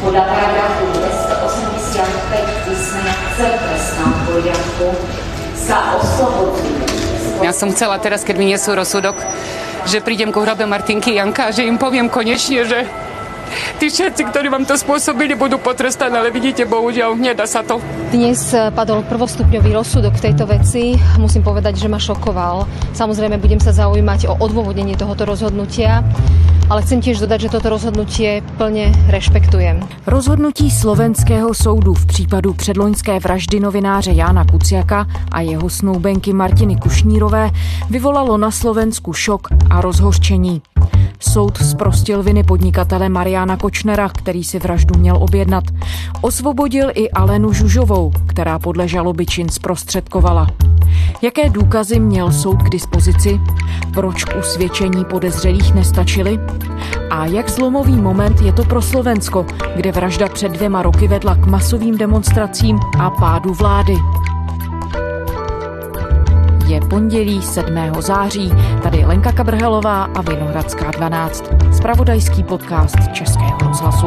podľa paragrafu 285 písmena C trestného poriadku sa oslobodzuje. Ja som chcela teraz, keď mi nesú rozsudok, že prídem ku hrobe Martinky Janka a že im poviem konečne, že tí všetci, ktorí vám to spôsobili, budú potrestaní, ale vidíte, bohužiaľ, nedá sa to. Dnes padol prvostupňový rozsudok v tejto veci. Musím povedať, že ma šokoval. Samozrejme, budem sa zaujímať o odôvodnenie tohoto rozhodnutia ale chcem tiež dodať, že toto rozhodnutie plne rešpektujem. Rozhodnutí slovenského soudu v případu předloňské vraždy novináře Jána Kuciaka a jeho snoubenky Martiny Kušnírové vyvolalo na Slovensku šok a rozhořčení. Soud zprostil viny podnikatele Mariana Kočnera, který si vraždu měl objednat. Osvobodil i Alenu Žužovou, která podle žaloby čin zprostředkovala. Jaké důkazy měl soud k dispozici? Proč usvědčení podezřelých nestačily? A jak zlomový moment je to pro Slovensko, kde vražda před dvěma roky vedla k masovým demonstracím a pádu vlády? Je pondělí 7. září. Tady Lenka Kabrhelová a Vinohradská 12. Spravodajský podcast Českého rozhlasu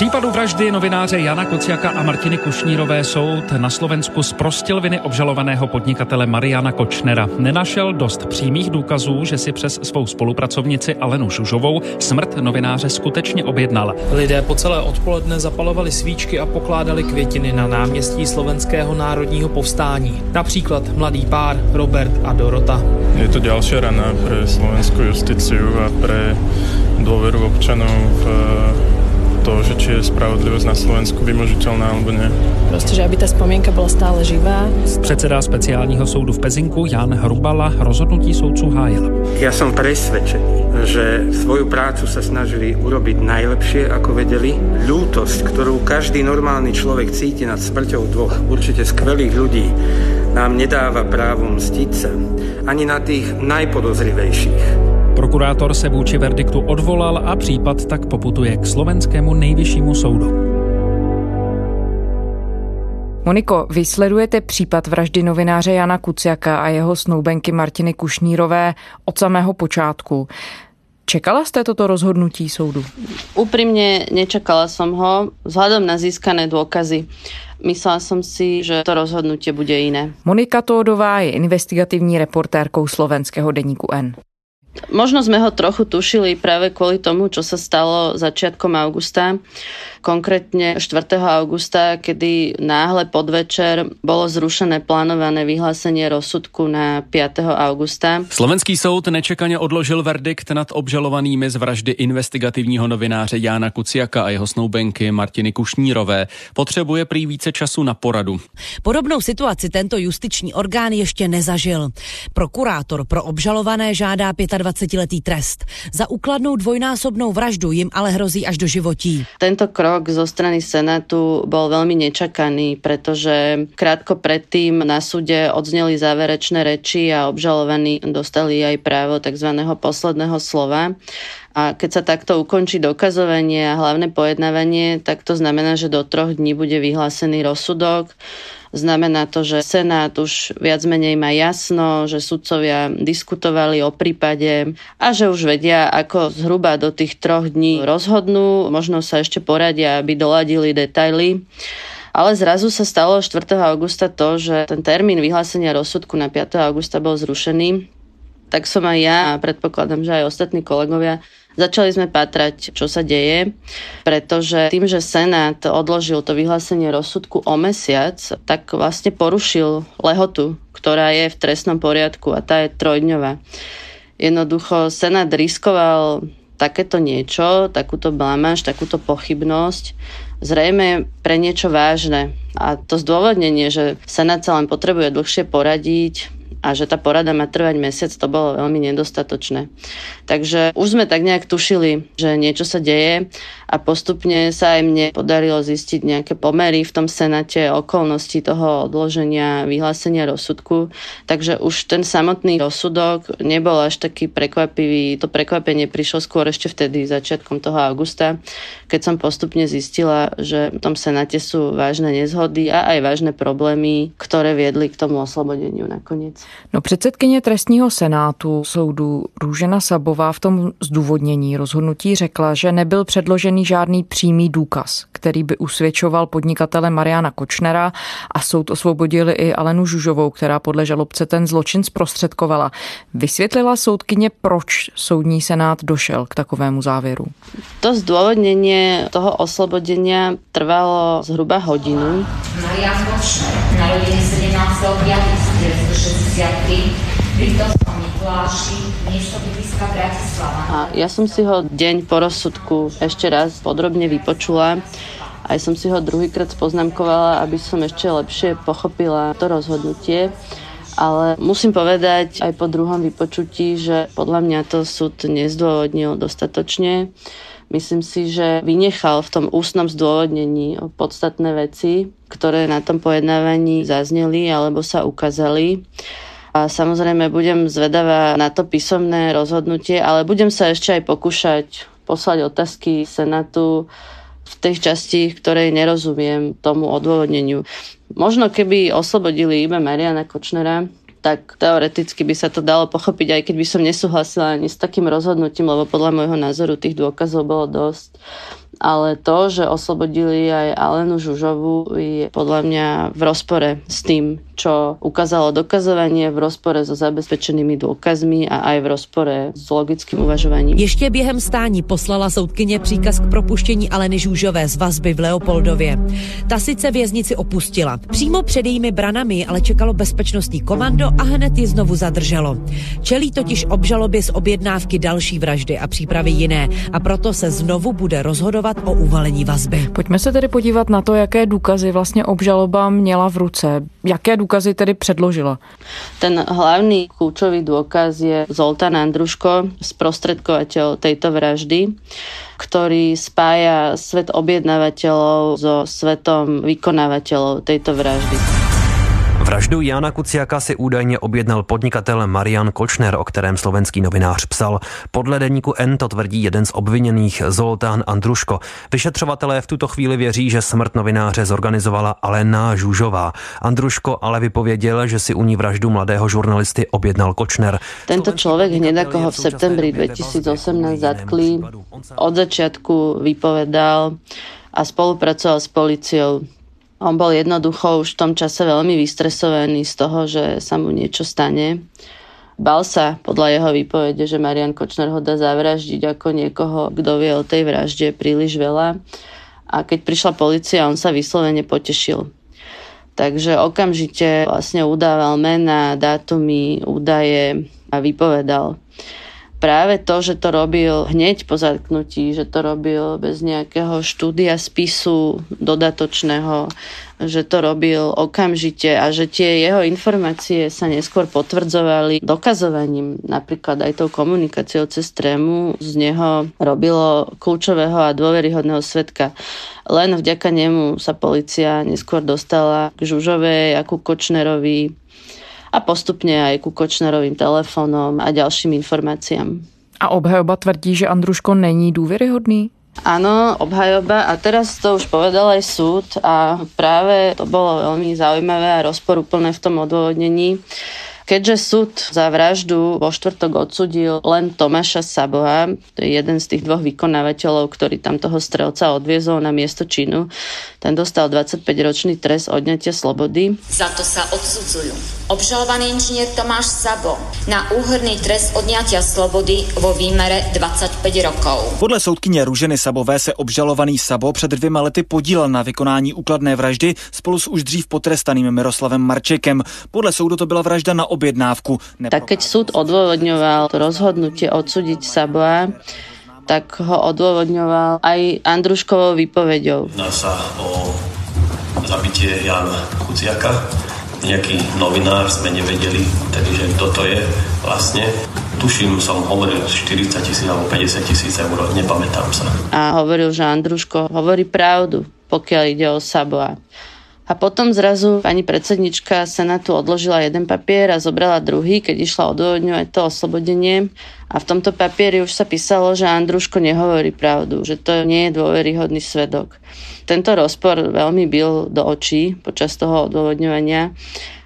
případu vraždy novináře Jana Kociaka a Martiny Kušnírové soud na Slovensku zprostil viny obžalovaného podnikatele Mariana Kočnera. Nenašel dost přímých důkazů, že si přes svou spolupracovnici Alenu Žužovou smrt novináře skutečně objednal. Lidé po celé odpoledne zapalovali svíčky a pokládali květiny na náměstí Slovenského národního povstání. Například mladý pár Robert a Dorota. Je to další rana pro slovenskou justiciu a pro dôveru občanov v to, že či je spravodlivosť na Slovensku vymožiteľná alebo nie. Proste, že aby tá spomienka bola stále živá. Předseda speciálního soudu v Pezinku Jan Hrubala rozhodnutí soudcu hájil. Ja som presvedčený, že svoju prácu sa snažili urobiť najlepšie, ako vedeli. Ľútosť, ktorú každý normálny človek cíti nad smrťou dvoch určite skvelých ľudí, nám nedáva právo mstiť sa ani na tých najpodozrivejších. Prokurátor se vůči verdiktu odvolal a případ tak poputuje k slovenskému nejvyššímu soudu. Moniko, vy sledujete případ vraždy novináře Jana Kuciaka a jeho snoubenky Martiny Kušnírové od samého počátku. Čekala jste toto rozhodnutí soudu? Úprimne nečakala som ho vzhľadom na získané dôkazy. Myslela som si, že to rozhodnutie bude iné. Monika Tódová je investigativní reportérkou slovenského deníku N. Možno sme ho trochu tušili práve kvôli tomu, čo sa stalo začiatkom augusta. Konkrétne 4. augusta, kedy náhle podvečer bolo zrušené plánované vyhlásenie rozsudku na 5. augusta. Slovenský soud nečekaně odložil verdikt nad obžalovanými z vraždy investigativního novináře Jána Kuciaka a jeho snoubenky Martiny Kušnírové. Potřebuje prý více času na poradu. Podobnou situaci tento justiční orgán ještě nezažil. Prokurátor pro obžalované žádá 25-letý trest. Za ukladnou dvojnásobnou vraždu jim ale hrozí až do životí. Tento krok zo strany Senátu bol veľmi nečakaný, pretože krátko predtým na súde odzneli záverečné reči a obžalovaní dostali aj právo tzv. posledného slova. A keď sa takto ukončí dokazovanie a hlavné pojednávanie, tak to znamená, že do troch dní bude vyhlásený rozsudok. Znamená to, že Senát už viac menej má jasno, že sudcovia diskutovali o prípade a že už vedia, ako zhruba do tých troch dní rozhodnú. Možno sa ešte poradia, aby doladili detaily. Ale zrazu sa stalo 4. augusta to, že ten termín vyhlásenia rozsudku na 5. augusta bol zrušený. Tak som aj ja a predpokladám, že aj ostatní kolegovia Začali sme patrať, čo sa deje, pretože tým, že Senát odložil to vyhlásenie rozsudku o mesiac, tak vlastne porušil lehotu, ktorá je v trestnom poriadku a tá je trojdňová. Jednoducho Senát riskoval takéto niečo, takúto blamaž, takúto pochybnosť, zrejme pre niečo vážne. A to zdôvodnenie, že Senát sa len potrebuje dlhšie poradiť, a že tá porada má trvať mesiac, to bolo veľmi nedostatočné. Takže už sme tak nejak tušili, že niečo sa deje a postupne sa aj mne podarilo zistiť nejaké pomery v tom senáte, okolnosti toho odloženia vyhlásenia rozsudku. Takže už ten samotný rozsudok nebol až taký prekvapivý. To prekvapenie prišlo skôr ešte vtedy, začiatkom toho augusta, keď som postupne zistila, že v tom senáte sú vážne nezhody a aj vážne problémy, ktoré viedli k tomu oslobodeniu nakoniec. No předsedkyně trestního senátu soudu Růžena Sabová v tom zdůvodnění rozhodnutí řekla, že nebyl předložený žádný přímý důkaz, který by usvědčoval podnikatele Mariana Kočnera a soud osvobodili i Alenu Žužovou, která podle žalobce ten zločin zprostředkovala. Vysvětlila soudkyně, proč soudní senát došel k takovému závěru. To zdôvodnení toho oslobodenia trvalo zhruba hodinu. Marian Kočner, narodený 17. 1963 v Litovskom Mikuláši, A ja som si ho deň po rozsudku ešte raz podrobne vypočula. Aj som si ho druhýkrát spoznamkovala, aby som ešte lepšie pochopila to rozhodnutie. Ale musím povedať aj po druhom vypočutí, že podľa mňa to súd nezdôvodnil dostatočne. Myslím si, že vynechal v tom ústnom zdôvodnení podstatné veci, ktoré na tom pojednávaní zazneli alebo sa ukázali. A samozrejme budem zvedavá na to písomné rozhodnutie, ale budem sa ešte aj pokúšať poslať otázky Senátu v tej časti, ktorej nerozumiem tomu odôvodneniu. Možno keby oslobodili iba Mariana Kočnera, tak teoreticky by sa to dalo pochopiť, aj keď by som nesúhlasila ani s takým rozhodnutím, lebo podľa môjho názoru tých dôkazov bolo dosť ale to, že oslobodili aj Alenu Žužovu je podľa mňa v rozpore s tým, čo ukázalo dokazovanie v rozpore so zabezpečenými dôkazmi a aj v rozpore s logickým uvažovaním. Ještě během stání poslala soudkyně příkaz k propuštění Aleny Žužové z vazby v Leopoldově. Ta sice věznici opustila. Přímo před jejími branami ale čekalo bezpečnostní komando a hned ji znovu zadrželo. Čelí totiž obžalobě z objednávky další vraždy a přípravy jiné a proto se znovu bude rozhodovat rozhodovat o uvalení vazby. Pojďme se tedy podívat na to, jaké důkazy vlastně obžaloba měla v ruce. Jaké důkazy tedy předložila? Ten hlavný kľúčový dôkaz je Zoltán Andruško, sprostredkovateľ tejto vraždy ktorý spája svet objednávateľov so svetom vykonávateľov tejto vraždy. Vraždu Jana Kuciaka si údajně objednal podnikatel Marian Kočner, o kterém slovenský novinář psal. Podle deníku N to tvrdí jeden z obviněných Zoltán Andruško. Vyšetřovatelé v tuto chvíli věří, že smrt novináře zorganizovala Alena Žužová. Andruško ale vypověděl, že si u ní vraždu mladého žurnalisty objednal Kočner. Tento člověk hned ako ho v septembri 2018 zatkli, od začiatku vypovedal a spolupracoval s policiou on bol jednoducho už v tom čase veľmi vystresovaný z toho, že sa mu niečo stane. Bal sa podľa jeho výpovede, že Marian Kočner ho dá zavraždiť ako niekoho, kto vie o tej vražde príliš veľa. A keď prišla policia, on sa vyslovene potešil. Takže okamžite vlastne udával mena, dátumy, údaje a vypovedal práve to, že to robil hneď po zatknutí, že to robil bez nejakého štúdia spisu dodatočného, že to robil okamžite a že tie jeho informácie sa neskôr potvrdzovali dokazovaním, napríklad aj tou komunikáciou cez trému z neho robilo kľúčového a dôveryhodného svetka. Len vďaka nemu sa policia neskôr dostala k Žužovej a ku Kočnerovi a postupne aj ku Kočnerovým telefónom a ďalším informáciám. A obhajoba tvrdí, že Andruško není důvěryhodný? Áno, obhajoba a teraz to už povedal aj súd a práve to bolo veľmi zaujímavé a rozporúplné v tom odôvodnení. Keďže súd za vraždu vo štvrtok odsudil len Tomáša Saboha, to je jeden z tých dvoch vykonávateľov, ktorý tam toho strelca odviezol na miesto činu, ten dostal 25-ročný trest odňatia slobody. Za to sa odsudzujú Obžalovaný inžinier Tomáš Sabo na úhrný trest odňatia slobody vo výmere 25 rokov. Podle soudkyně Ruženy Sabové se obžalovaný Sabo před dvěma lety podílel na vykonání úkladné vraždy spolu s už dřív potrestaným Miroslavem Marčekem. Podle soudu to byla vražda na objednávku. Tak keď súd odôvodňoval rozhodnutie odsúdiť Saboa, tak ho odôvodňoval aj Andruškovou výpovedou. Jedná sa o zabitie Jana Kuciaka, nejaký novinár, sme nevedeli tedy, že kto to je vlastne. Tuším, som hovoril 40 tisíc alebo 50 tisíc eur, nepamätám sa. A hovoril, že Andruško hovorí pravdu, pokiaľ ide o Saboa. A potom zrazu pani predsednička Senátu odložila jeden papier a zobrala druhý, keď išla odôvodňovať to oslobodenie. A v tomto papieri už sa písalo, že Andruško nehovorí pravdu, že to nie je dôveryhodný svedok. Tento rozpor veľmi bil do očí počas toho odôvodňovania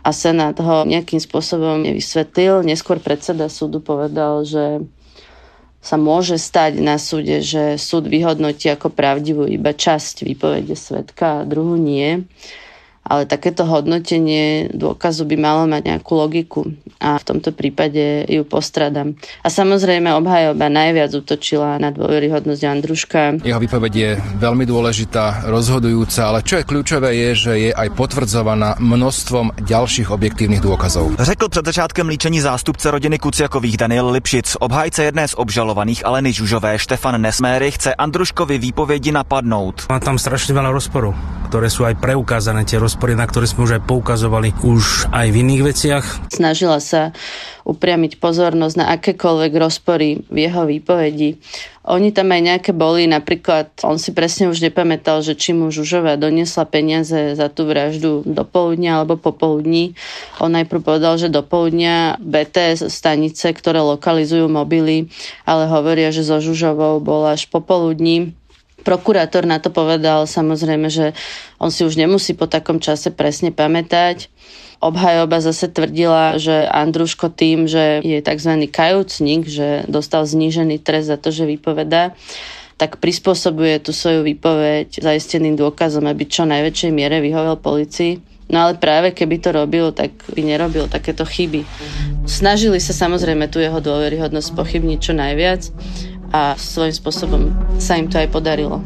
a Senát ho nejakým spôsobom nevysvetlil. Neskôr predseda súdu povedal, že sa môže stať na súde, že súd vyhodnotí ako pravdivú iba časť výpovede svetka a druhú nie ale takéto hodnotenie dôkazu by malo mať nejakú logiku a v tomto prípade ju postradám. A samozrejme obhajoba najviac utočila na dôveryhodnosť Andruška. Jeho výpoveď je veľmi dôležitá, rozhodujúca, ale čo je kľúčové je, že je aj potvrdzovaná množstvom ďalších objektívnych dôkazov. Řekl před začátkem líčení zástupce rodiny Kuciakových Daniel Lipšic. Obhajce jedné z obžalovaných Aleny Žužové Štefan Nesméry chce Andruškovi výpovědi napadnout. Má tam strašne veľa rozporov, ktoré sú aj preukázané tie rozpory rozpory, na ktoré sme už aj poukazovali už aj v iných veciach. Snažila sa upriamiť pozornosť na akékoľvek rozpory v jeho výpovedi. Oni tam aj nejaké boli, napríklad on si presne už nepamätal, že či mu Žužová doniesla peniaze za tú vraždu do poludnia alebo popoludní. On najprv povedal, že do poludnia BTS stanice, ktoré lokalizujú mobily, ale hovoria, že so Žužovou bol až popoludní. Prokurátor na to povedal samozrejme, že on si už nemusí po takom čase presne pamätať. Obhajoba zase tvrdila, že Andruško tým, že je tzv. kajúcnik, že dostal znížený trest za to, že vypoveda, tak prispôsobuje tú svoju výpoveď zaisteným dôkazom, aby čo najväčšej miere vyhovel policii. No ale práve keby to robil, tak by nerobil takéto chyby. Snažili sa samozrejme tu jeho dôveryhodnosť pochybniť čo najviac a svojím spôsobom sa im to aj podarilo.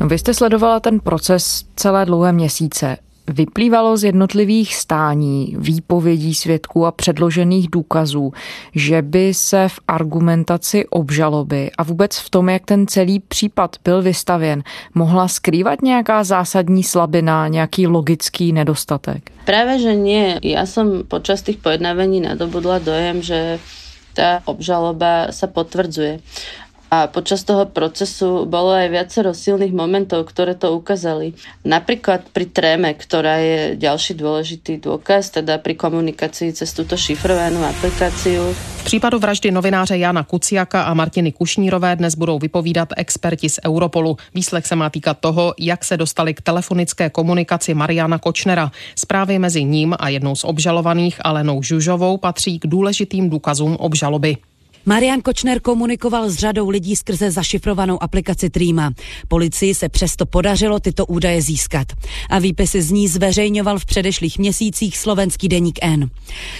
No vy jste sledovala ten proces celé dlouhé měsíce. Vyplývalo z jednotlivých stání, výpovědí svědků a předložených důkazů, že by se v argumentaci obžaloby a vůbec v tom, jak ten celý případ byl vystavěn, mohla skrývat nějaká zásadní slabina, nějaký logický nedostatek? Práve, že nie. Ja som počas tých pojednávaní nadobudla dojem, že tá obžaloba sa potvrdzuje. A počas toho procesu bolo aj viacero silných momentov, ktoré to ukázali. Napríklad pri tréme, ktorá je ďalší dôležitý dôkaz, teda pri komunikácii cez túto šifrovanú aplikáciu. V případu vraždy novináře Jana Kuciaka a Martiny Kušnírové dnes budou vypovídat experti z Europolu. Výslech se má týkat toho, jak se dostali k telefonické komunikaci Mariana Kočnera. Zprávy mezi ním a jednou z obžalovaných Alenou Žužovou patří k důležitým důkazům obžaloby. Marian Kočner komunikoval s řadou lidí skrze zašifrovanou aplikaci Trýma. Policii se přesto podařilo tyto údaje získat. A výpisy z ní zveřejňoval v předešlých měsících slovenský deník N.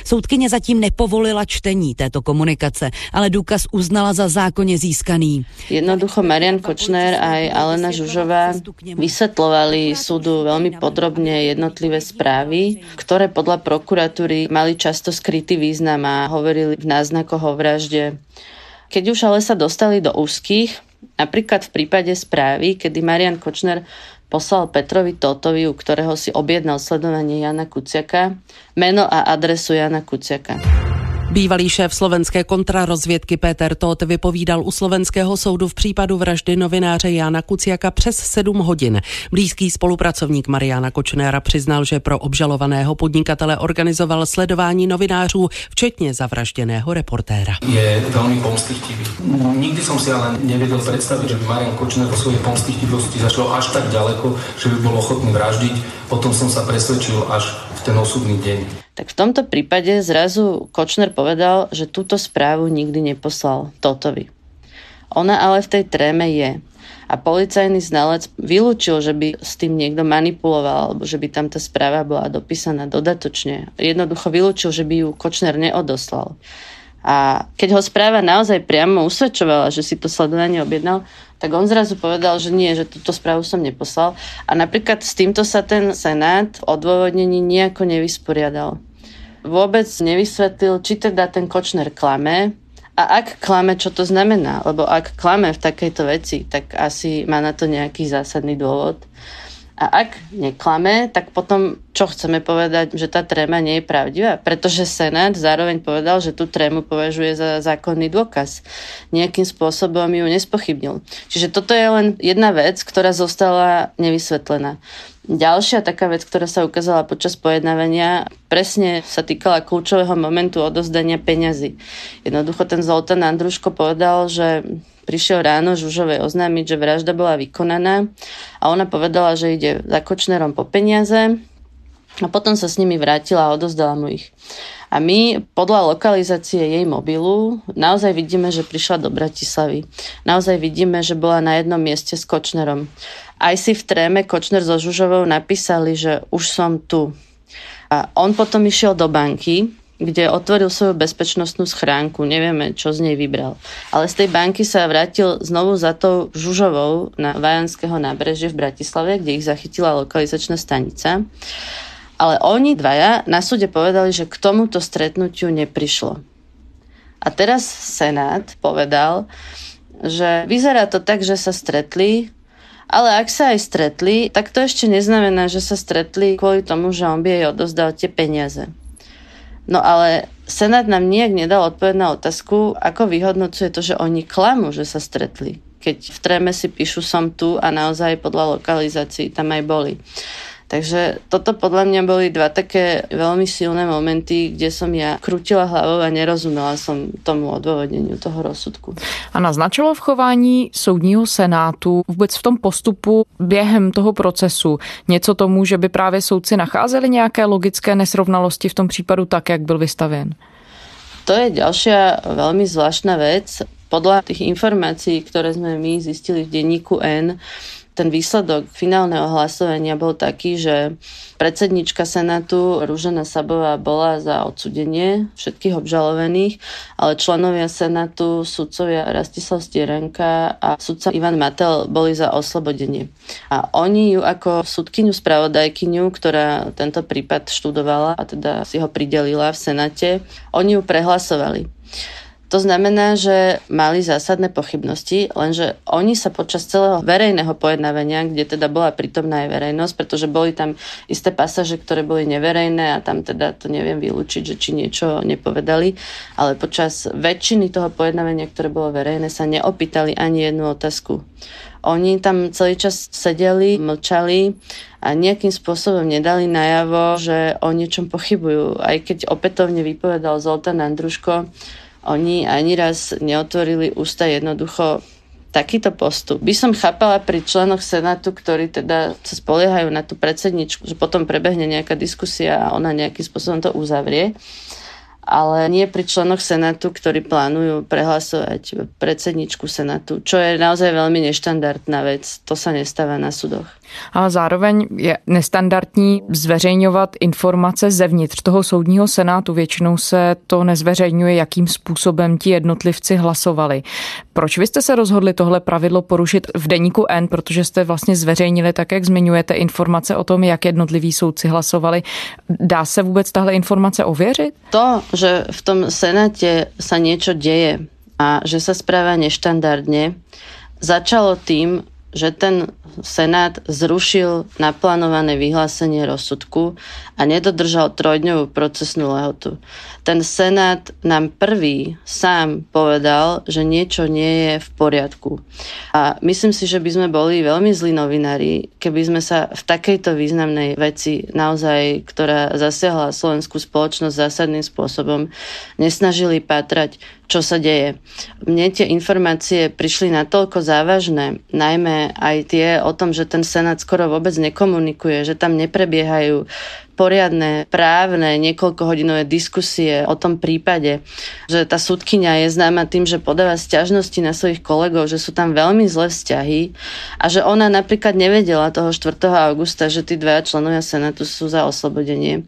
Soudkyně zatím nepovolila čtení této komunikace, ale důkaz uznala za zákonně získaný. Jednoducho Marian Kočner a Alena Žužová vysvetlovali súdu veľmi podrobne jednotlivé správy, ktoré podľa prokuratúry mali často skrytý význam a hovorili v náznakoch o vražde keď už ale sa dostali do úzkých, napríklad v prípade správy, kedy Marian Kočner poslal Petrovi Totovi, u ktorého si objednal sledovanie Jana Kuciaka, meno a adresu Jana Kuciaka. Bývalý šéf slovenské kontrarozvědky Peter Todt vypovídal u slovenského soudu v případu vraždy novináře Jana Kuciaka přes 7 hodin. Blízký spolupracovník Mariana Kočnera přiznal, že pro obžalovaného podnikatele organizoval sledování novinářů, včetně zavražděného reportéra. Je velmi pomstichtivý. Nikdy som si ale nevedel predstaviť, že by Marian Kočner vo svojej pomstichtivosti zašlo až tak ďaleko, že by bol ochotný vraždiť. Potom som sa presvedčil až v ten osudný deň. Tak v tomto prípade zrazu Kočner povedal, že túto správu nikdy neposlal Totovi. Ona ale v tej tréme je. A policajný znalec vylúčil, že by s tým niekto manipuloval, alebo že by tam tá správa bola dopísaná dodatočne. Jednoducho vylúčil, že by ju Kočner neodoslal. A keď ho správa naozaj priamo usvedčovala, že si to sledovanie objednal, tak on zrazu povedal, že nie, že túto správu som neposlal. A napríklad s týmto sa ten Senát v odôvodnení nejako nevysporiadal. Vôbec nevysvetlil, či teda ten Kočner klame, a ak klame, čo to znamená? Lebo ak klame v takejto veci, tak asi má na to nejaký zásadný dôvod. A ak neklame, tak potom čo chceme povedať, že tá tréma nie je pravdivá? Pretože Senát zároveň povedal, že tú trému považuje za zákonný dôkaz. Nejakým spôsobom ju nespochybnil. Čiže toto je len jedna vec, ktorá zostala nevysvetlená. Ďalšia taká vec, ktorá sa ukázala počas pojednávania, presne sa týkala kľúčového momentu odozdania peňazí. Jednoducho ten Zoltán Andruško povedal, že prišiel ráno Žužovej oznámiť, že vražda bola vykonaná a ona povedala, že ide za Kočnerom po peniaze a potom sa s nimi vrátila a odozdala mu ich. A my podľa lokalizácie jej mobilu naozaj vidíme, že prišla do Bratislavy. Naozaj vidíme, že bola na jednom mieste s Kočnerom. Aj si v tréme Kočner so Žužovou napísali, že už som tu. A on potom išiel do banky, kde otvoril svoju bezpečnostnú schránku, nevieme, čo z nej vybral. Ale z tej banky sa vrátil znovu za tou Žužovou na Vajanského nábrežie v Bratislave, kde ich zachytila lokalizačná stanica. Ale oni dvaja na súde povedali, že k tomuto stretnutiu neprišlo. A teraz Senát povedal, že vyzerá to tak, že sa stretli, ale ak sa aj stretli, tak to ešte neznamená, že sa stretli kvôli tomu, že on by jej odozdal tie peniaze. No ale Senát nám nijak nedal odpoveď na otázku, ako vyhodnocuje to, že oni klamú, že sa stretli. Keď v tréme si píšu som tu a naozaj podľa lokalizácií tam aj boli. Takže toto podľa mňa boli dva také veľmi silné momenty, kde som ja krútila hlavou a nerozumela som tomu odôvodneniu toho rozsudku. A naznačilo v chování soudního senátu vůbec v tom postupu během toho procesu něco tomu, že by právě soudci nacházeli nějaké logické nesrovnalosti v tom případu tak, jak byl vystaven? To je ďalšia veľmi zvláštna vec. Podľa tých informácií, ktoré sme my zistili v denníku N, ten výsledok finálneho hlasovania bol taký, že predsednička Senátu Rúžena Sabová bola za odsudenie všetkých obžalovaných, ale členovia Senátu, sudcovia Rastislav Stierenka a sudca Ivan Matel boli za oslobodenie. A oni ju ako sudkyňu spravodajkyňu, ktorá tento prípad študovala a teda si ho pridelila v Senáte, oni ju prehlasovali. To znamená, že mali zásadné pochybnosti, lenže oni sa počas celého verejného pojednávania, kde teda bola prítomná aj verejnosť, pretože boli tam isté pasaže, ktoré boli neverejné a tam teda to neviem vylúčiť, že či niečo nepovedali, ale počas väčšiny toho pojednávania, ktoré bolo verejné, sa neopýtali ani jednu otázku. Oni tam celý čas sedeli, mlčali a nejakým spôsobom nedali najavo, že o niečom pochybujú. Aj keď opätovne vypovedal Zoltán Andruško, oni ani raz neotvorili ústa jednoducho takýto postup. By som chápala pri členoch Senátu, ktorí teda sa spoliehajú na tú predsedničku, že potom prebehne nejaká diskusia a ona nejakým spôsobom to uzavrie ale nie pri členoch Senátu, ktorí plánujú prehlasovať predsedničku Senátu, čo je naozaj veľmi neštandardná vec. To sa nestáva na súdoch. Ale zároveň je nestandardní zveřejňovat informace zevnitř toho soudního senátu. Většinou se to nezveřejňuje, jakým způsobem ti jednotlivci hlasovali. Proč vy jste se rozhodli tohle pravidlo porušit v deníku N, protože jste vlastně zveřejnili tak, jak zmiňujete informace o tom, jak jednotliví soudci hlasovali. Dá se vůbec tahle informace ověřit? To, že v tom senáte sa niečo deje a že sa správa neštandardne, začalo tým, že ten Senát zrušil naplánované vyhlásenie rozsudku a nedodržal trojdňovú procesnú lehotu. Ten Senát nám prvý sám povedal, že niečo nie je v poriadku. A myslím si, že by sme boli veľmi zlí novinári, keby sme sa v takejto významnej veci naozaj, ktorá zasiahla slovenskú spoločnosť zásadným spôsobom, nesnažili pátrať, čo sa deje. Mne tie informácie prišli natoľko závažné, najmä aj tie o tom, že ten Senát skoro vôbec nekomunikuje, že tam neprebiehajú poriadne právne niekoľkohodinové diskusie o tom prípade, že tá súdkynia je známa tým, že podáva sťažnosti na svojich kolegov, že sú tam veľmi zlé vzťahy a že ona napríklad nevedela toho 4. augusta, že tí dvaja členovia Senátu sú za oslobodenie.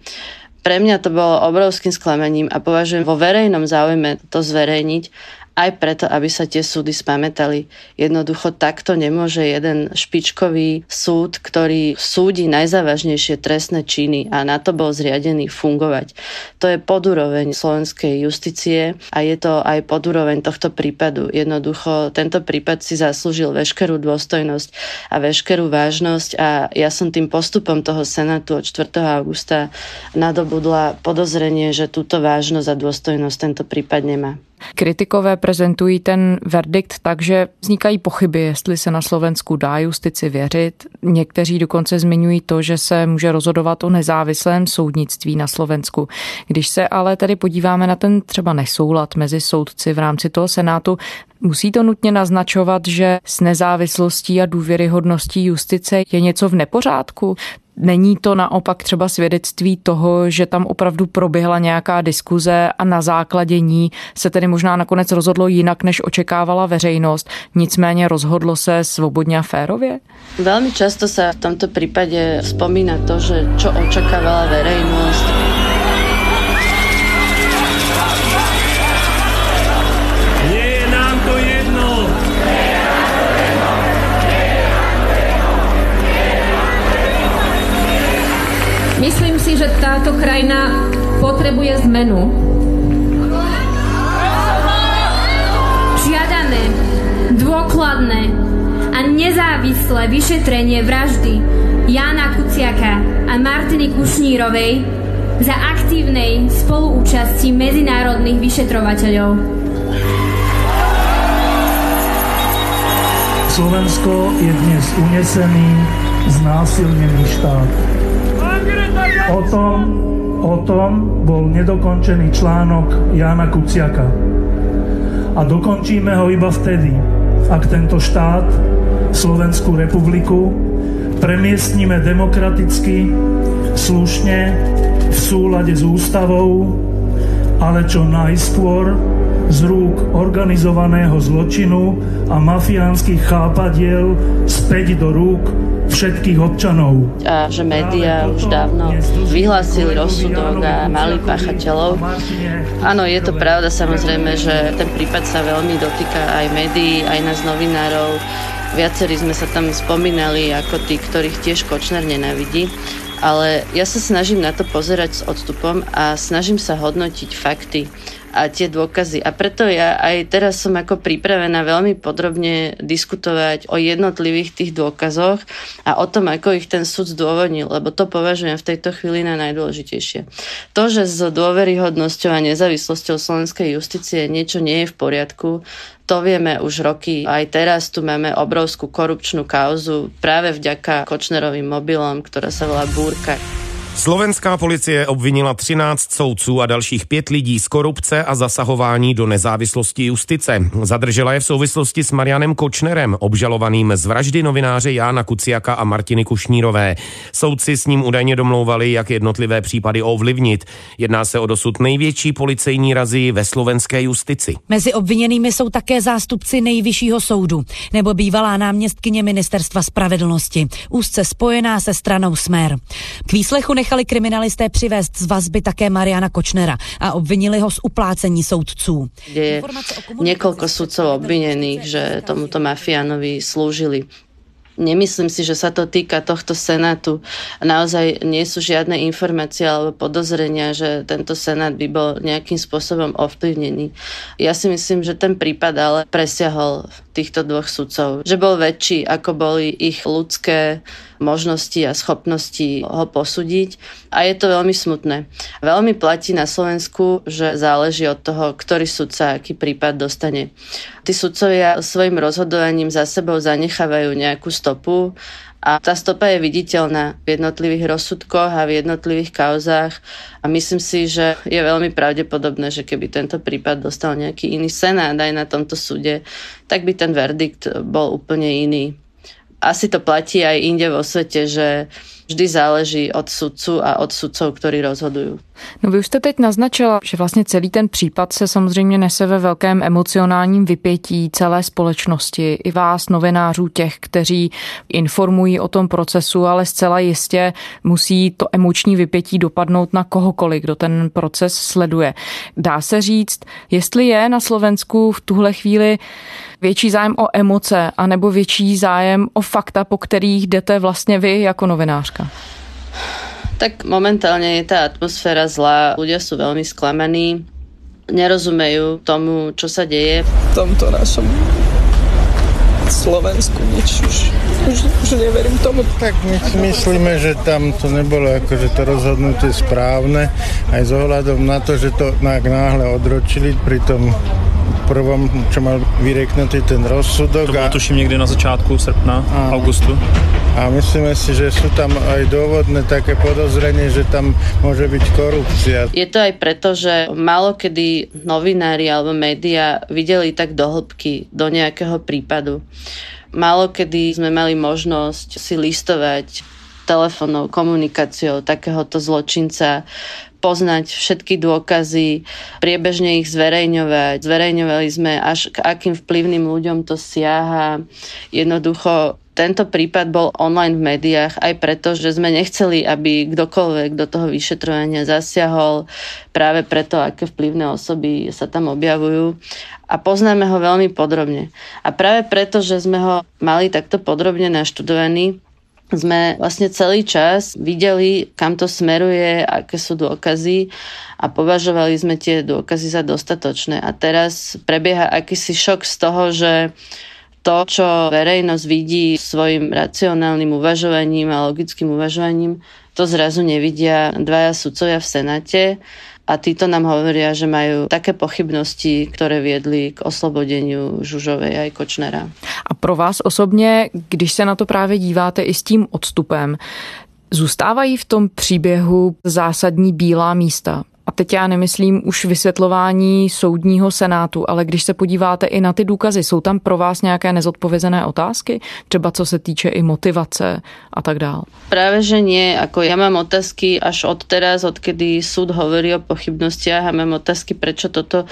Pre mňa to bolo obrovským sklamaním a považujem vo verejnom záujme to zverejniť aj preto, aby sa tie súdy spamätali. Jednoducho takto nemôže jeden špičkový súd, ktorý súdi najzávažnejšie trestné činy a na to bol zriadený fungovať. To je podúroveň slovenskej justície a je to aj podúroveň tohto prípadu. Jednoducho tento prípad si zaslúžil veškerú dôstojnosť a veškerú vážnosť a ja som tým postupom toho Senátu od 4. augusta nadobudla podozrenie, že túto vážnosť a dôstojnosť tento prípad nemá. Kritikové prezentují ten verdikt tak, že vznikají pochyby, jestli se na Slovensku dá justici věřit. Někteří dokonce zmiňují to, že se může rozhodovat o nezávislém soudnictví na Slovensku. Když se ale tedy podíváme na ten třeba nesoulad mezi soudci v rámci toho Senátu, Musí to nutně naznačovat, že s nezávislostí a důvěryhodností justice je něco v nepořádku? Není to naopak třeba svědectví toho, že tam opravdu proběhla nějaká diskuze a na základě ní se tedy možná nakonec rozhodlo jinak, než očekávala veřejnost, nicméně rozhodlo se svobodně a férově? Velmi často se v tomto případě vzpomíná to, že čo očekávala verejnosť. Že táto krajina potrebuje zmenu. Žiadame dôkladné a nezávislé vyšetrenie vraždy Jána Kuciaka a Martiny Kušnírovej za aktívnej spoluúčasti medzinárodných vyšetrovateľov. Slovensko je dnes unesený, znásilnený štát. O tom, o tom bol nedokončený článok Jana Kuciaka. A dokončíme ho iba vtedy, ak tento štát, Slovenskú republiku, premiestníme demokraticky, slušne, v súlade s ústavou, ale čo najskôr z rúk organizovaného zločinu a mafiánskych chápadiel späť do rúk všetkých občanov. A že médiá už dávno vyhlásili rozsudok a mali páchateľov. Áno, je to pravda samozrejme, že ten prípad sa veľmi dotýka aj médií, aj nás novinárov. Viacerí sme sa tam spomínali ako tí, ktorých tiež Kočner nenávidí. Ale ja sa snažím na to pozerať s odstupom a snažím sa hodnotiť fakty a tie dôkazy. A preto ja aj teraz som ako pripravená veľmi podrobne diskutovať o jednotlivých tých dôkazoch a o tom, ako ich ten súd zdôvodnil, lebo to považujem v tejto chvíli na najdôležitejšie. To, že s dôveryhodnosťou a nezávislosťou slovenskej justície niečo nie je v poriadku, to vieme už roky. Aj teraz tu máme obrovskú korupčnú kauzu práve vďaka Kočnerovým mobilom, ktorá sa volá Búrka. Slovenská policie obvinila 13 soudců a dalších pět lidí z korupce a zasahování do nezávislosti justice. Zadržela je v souvislosti s Marianem Kočnerem, obžalovaným z vraždy novináře Jána Kuciaka a Martiny Kušnírové. Soudci s ním údajně domlouvali, jak jednotlivé případy ovlivnit. Jedná se o dosud největší policejní razy ve slovenské justici. Mezi obviněnými jsou také zástupci nejvyššího soudu nebo bývalá náměstkyně ministerstva spravedlnosti, úzce spojená se stranou Smer. K výslechu nechali kriminalisté přivést z vazby také Mariana Kočnera a obvinili ho z uplácení soudců. Je niekoľko sudcov obvinených, že tomuto mafiánovi slúžili. Nemyslím si, že sa to týka tohto senátu. Naozaj nie sú žiadne informácie alebo podozrenia, že tento senát by bol nejakým spôsobom ovplyvnený. Ja si myslím, že ten prípad ale presiahol týchto dvoch sudcov. Že bol väčší, ako boli ich ľudské možnosti a schopnosti ho posúdiť. A je to veľmi smutné. Veľmi platí na Slovensku, že záleží od toho, ktorý sudca aký prípad dostane. Tí sudcovia svojim rozhodovaním za sebou zanechávajú nejakú stopu a tá stopa je viditeľná v jednotlivých rozsudkoch a v jednotlivých kauzách a myslím si, že je veľmi pravdepodobné, že keby tento prípad dostal nejaký iný senát aj na tomto súde, tak by ten verdikt bol úplne iný. Asi to platí aj inde vo svete, že vždy záleží od sudcu a od sudcov, ktorí rozhodujú. No vy už jste teď naznačila, že vlastně celý ten případ se samozřejmě nese ve velkém emocionálním vypětí celé společnosti, i vás, novinářů, těch, kteří informují o tom procesu, ale zcela jistě musí to emoční vypětí dopadnout na kohokoliv, kdo ten proces sleduje. Dá se říct, jestli je na Slovensku v tuhle chvíli větší zájem o emoce, anebo větší zájem o fakta, po kterých jdete vlastně vy jako novinářka? Tak momentálne je tá atmosféra zlá, ľudia sú veľmi sklamaní, nerozumejú tomu, čo sa deje. V tomto našom Slovensku nič už, už, už neverím tomu. Tak my si myslíme, že tam to nebolo akože to rozhodnutie správne, aj s ohľadom na to, že to náhle odročili pri tom prvom, čo mal vyreknutý ten rozsudok. To bylo a... tuším někdy na začátku srpna, a, augustu. A myslíme si, že sú tam aj dôvodné také podozrenie, že tam môže byť korupcia. Je to aj preto, že málo kedy novinári alebo média videli tak do hĺbky do nejakého prípadu. Málo kedy sme mali možnosť si listovať telefónnou komunikáciou takéhoto zločinca, poznať všetky dôkazy, priebežne ich zverejňovať. Zverejňovali sme až k akým vplyvným ľuďom to siaha. Jednoducho tento prípad bol online v médiách aj preto, že sme nechceli, aby kdokoľvek do toho vyšetrovania zasiahol práve preto, aké vplyvné osoby sa tam objavujú. A poznáme ho veľmi podrobne. A práve preto, že sme ho mali takto podrobne naštudovaný, sme vlastne celý čas videli, kam to smeruje, aké sú dôkazy a považovali sme tie dôkazy za dostatočné. A teraz prebieha akýsi šok z toho, že to, čo verejnosť vidí svojim racionálnym uvažovaním a logickým uvažovaním, to zrazu nevidia dvaja sudcovia v Senáte a títo nám hovoria, že majú také pochybnosti, ktoré viedli k oslobodeniu Žužovej aj Kočnera. A pro vás osobně, když se na to právě díváte i s tím odstupem, Zůstávají v tom příběhu zásadní bílá místa? A teď já nemyslím už vysvětlování soudního senátu, ale když se podíváte i na ty důkazy, jsou tam pro vás nějaké nezodpovězené otázky? Třeba co se týče i motivace a tak dále? Právě, že nie. Ako ja mám otázky až od teraz, odkedy súd hovorí o pochybnostiach a mám otázky, prečo toto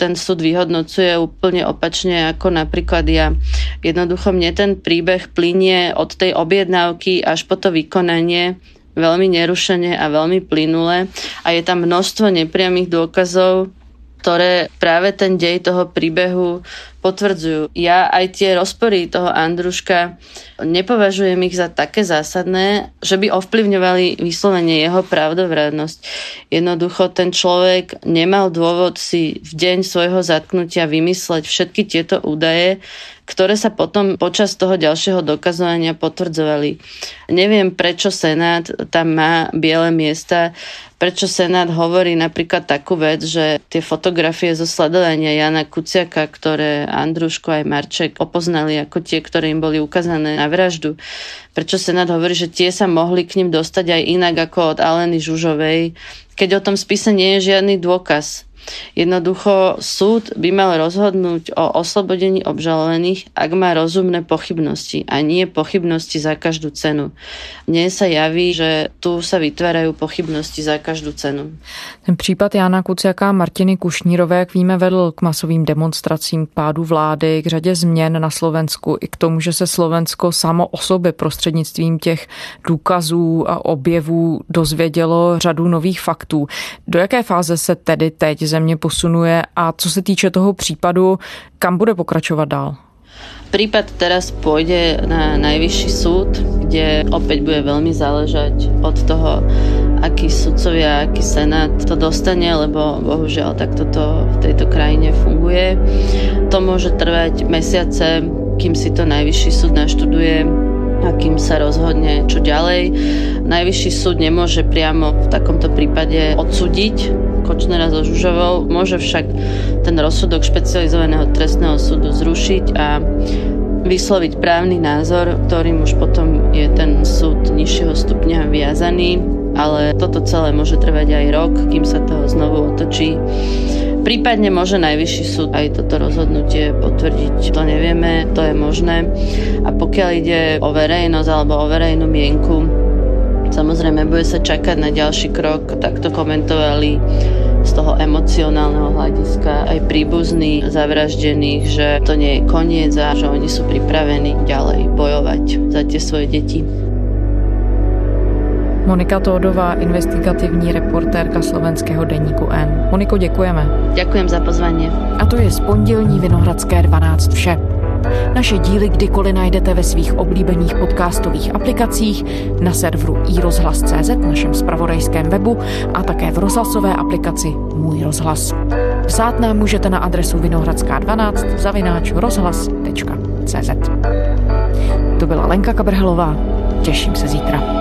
ten súd vyhodnocuje úplne opačne ako napríklad ja. Jednoducho mne ten príbeh plinie od tej objednávky až po to vykonanie veľmi nerušene a veľmi plynule a je tam množstvo nepriamých dôkazov, ktoré práve ten dej toho príbehu potvrdzujú. Ja aj tie rozpory toho Andruška nepovažujem ich za také zásadné, že by ovplyvňovali vyslovene jeho pravdovradnosť. Jednoducho ten človek nemal dôvod si v deň svojho zatknutia vymysleť všetky tieto údaje, ktoré sa potom počas toho ďalšieho dokazovania potvrdzovali. Neviem, prečo Senát tam má biele miesta, prečo Senát hovorí napríklad takú vec, že tie fotografie zo sledovania Jana Kuciaka, ktoré Andruško aj Marček opoznali ako tie, ktoré im boli ukázané na vraždu, prečo Senát hovorí, že tie sa mohli k ním dostať aj inak ako od Aleny Žužovej, keď o tom spise nie je žiadny dôkaz. Jednoducho súd by mal rozhodnúť o oslobodení obžalovaných, ak má rozumné pochybnosti a nie pochybnosti za každú cenu. Mne sa javí, že tu sa vytvárajú pochybnosti za každú cenu. Ten případ Jana Kuciaka a Martiny Kušnírové, jak víme, vedl k masovým demonstracím, pádu vlády, k řadě změn na Slovensku i k tomu, že se Slovensko samo o sobě prostřednictvím těch důkazů a objevů dozvědělo řadu nových faktů. Do jaké fáze se tedy teď země posunuje a co se týče toho případu, kam bude pokračovat dál? Prípad teraz pôjde na najvyšší súd, kde opäť bude veľmi záležať od toho, aký sudcovia, aký senát to dostane, lebo bohužiaľ takto to v tejto krajine funguje. To môže trvať mesiace, kým si to najvyšší súd naštuduje a kým sa rozhodne, čo ďalej. Najvyšší súd nemôže priamo v takomto prípade odsúdiť Kočnera so Žužovou, môže však ten rozsudok špecializovaného trestného súdu zrušiť a vysloviť právny názor, ktorým už potom je ten súd nižšieho stupňa viazaný, ale toto celé môže trvať aj rok, kým sa toho znovu otočí. Prípadne môže najvyšší súd aj toto rozhodnutie potvrdiť. To nevieme, to je možné. A pokiaľ ide o verejnosť alebo o verejnú mienku, Samozrejme, bude sa čakať na ďalší krok, tak to komentovali z toho emocionálneho hľadiska aj príbuzní zavraždených, že to nie je koniec a že oni sú pripravení ďalej bojovať za tie svoje deti. Monika Tódová, investigativní reportérka slovenského deníku N. Moniko, děkujeme. Děkujem za pozvání. A to je z pondělní Vinohradské 12 vše. Naše díly kdykoliv najdete ve svých oblíbených podcastových aplikacích, na serveru iRozhlas.cz, našem spravodajském webu a také v rozhlasové aplikaci Můj rozhlas. Psát nám můžete na adresu vinohradská12 zavináč rozhlas.cz. To byla Lenka Kabrhelová. Těším se zítra.